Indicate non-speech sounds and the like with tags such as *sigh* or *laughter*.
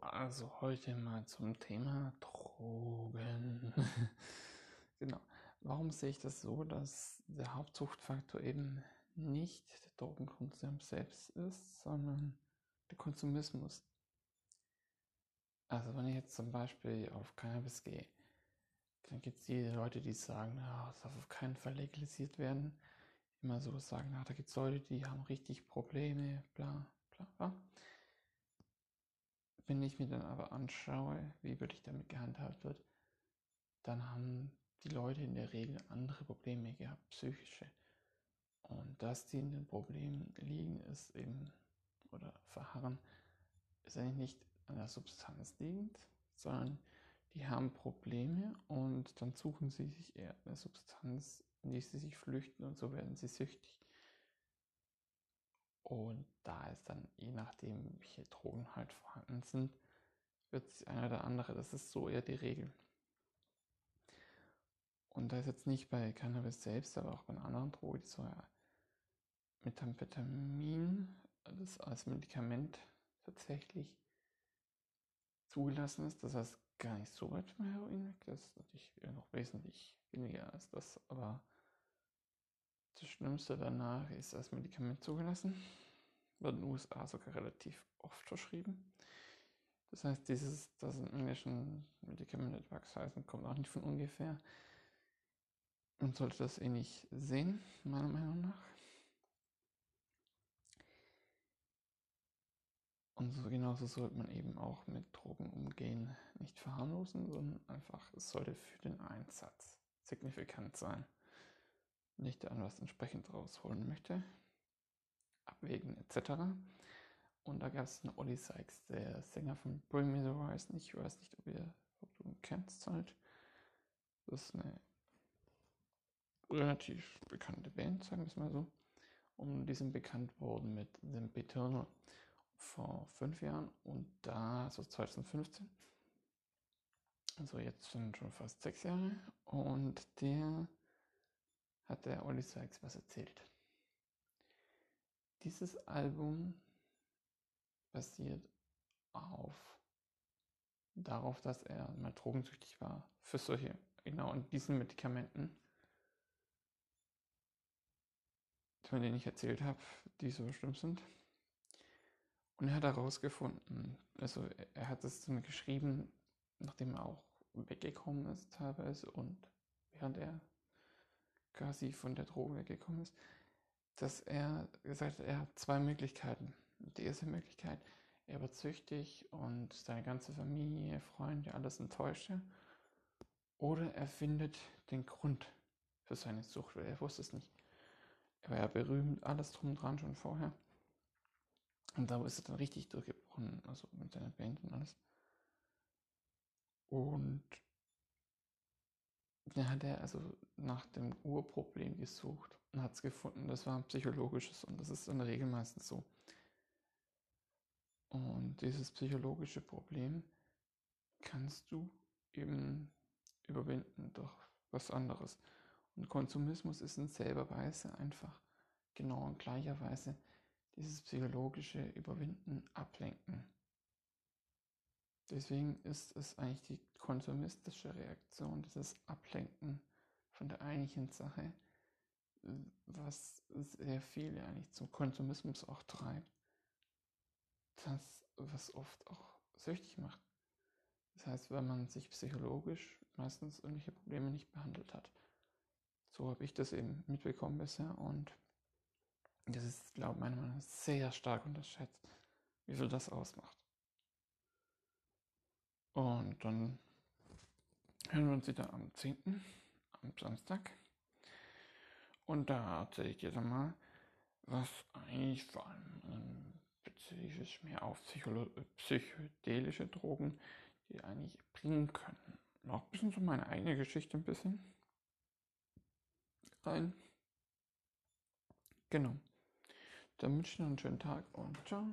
Also heute mal zum Thema Drogen. *laughs* genau. Warum sehe ich das so, dass der Hauptsuchtfaktor eben nicht der Drogenkonsum selbst ist, sondern der Konsumismus? Also wenn ich jetzt zum Beispiel auf Cannabis gehe, dann gibt es die Leute, die sagen, es darf auf keinen Fall legalisiert werden. Immer so sagen, ah, da gibt es Leute, die haben richtig Probleme, bla bla bla. Wenn ich mir dann aber anschaue, wie wirklich damit gehandhabt wird, dann haben die Leute in der Regel andere Probleme gehabt, psychische. Und dass die in den Problemen liegen, ist eben, oder verharren, ist eigentlich nicht an der Substanz liegend, sondern die haben Probleme und dann suchen sie sich eher eine Substanz, in die sie sich flüchten und so werden sie süchtig. Und da ist dann, je nachdem, welche Drogen halt vorhanden sind, wird sich einer oder andere, das ist so eher die Regel. Und da ist jetzt nicht bei Cannabis selbst, aber auch bei anderen Drogen, die so ja Methamphetamin, das als Medikament tatsächlich zugelassen ist. Das heißt gar nicht so weit vom Heroin weg. Das ist natürlich noch wesentlich weniger als das, aber das Schlimmste danach ist als Medikament zugelassen. Wird in den USA sogar relativ oft verschrieben. Das heißt, dieses, das im Englischen Medicated Drugs heißen, kommt auch nicht von ungefähr. Man sollte das eh nicht sehen, meiner Meinung nach. Und so genauso sollte man eben auch mit Drogen umgehen. Nicht verharmlosen, sondern einfach, es sollte für den Einsatz signifikant sein nicht an was entsprechend rausholen möchte, abwägen etc. Und da gab es einen Olli Sykes, der Sänger von Bring Me the Horizon. Ich weiß nicht, ob, ihr, ob du ihn kennst halt. Das ist eine relativ bekannte Band, sagen wir es mal so. Und die sind bekannt worden mit The Eternal vor fünf Jahren und da, so 2015. Also jetzt sind schon fast sechs Jahre. Und der hat der Olli Sykes was erzählt. Dieses Album basiert auf darauf, dass er mal drogensüchtig war für solche, genau, und diesen Medikamenten, von denen ich erzählt habe, die so schlimm sind. Und er hat herausgefunden, also er hat es dann geschrieben, nachdem er auch weggekommen ist teilweise und während er quasi von der Droge weggekommen ist, dass er gesagt hat, er hat zwei Möglichkeiten. Die erste Möglichkeit, er wird süchtig und seine ganze Familie, Freunde, alles enttäuscht. Oder er findet den Grund für seine Sucht, weil er wusste es nicht. Er war ja berühmt, alles drum und dran schon vorher. Und da ist er dann richtig durchgebrochen, also mit seiner Band und alles. Und dann hat er also nach dem Urproblem gesucht und hat es gefunden. Das war ein psychologisches und das ist in der Regel meistens so. Und dieses psychologische Problem kannst du eben überwinden durch was anderes. Und Konsumismus ist in selber Weise einfach genau in gleicher Weise dieses psychologische Überwinden, Ablenken. Deswegen ist es eigentlich die konsumistische Reaktion, dieses Ablenken von der eigentlichen Sache, was sehr viele eigentlich zum Konsumismus auch treibt, das, was oft auch süchtig macht. Das heißt, wenn man sich psychologisch meistens irgendwelche Probleme nicht behandelt hat. So habe ich das eben mitbekommen bisher und das ist, glaube ich, meiner Meinung nach sehr stark unterschätzt, wie viel das ausmacht. Und dann hören wir uns wieder am 10., am Samstag. Und da erzähle ich dir dann mal, was eigentlich vor allem spezifisch mehr auf psychedelische Drogen, die eigentlich bringen können. Noch ein bisschen so meine eigene Geschichte ein bisschen rein. Genau. Dann wünsche ich noch einen schönen Tag und ciao.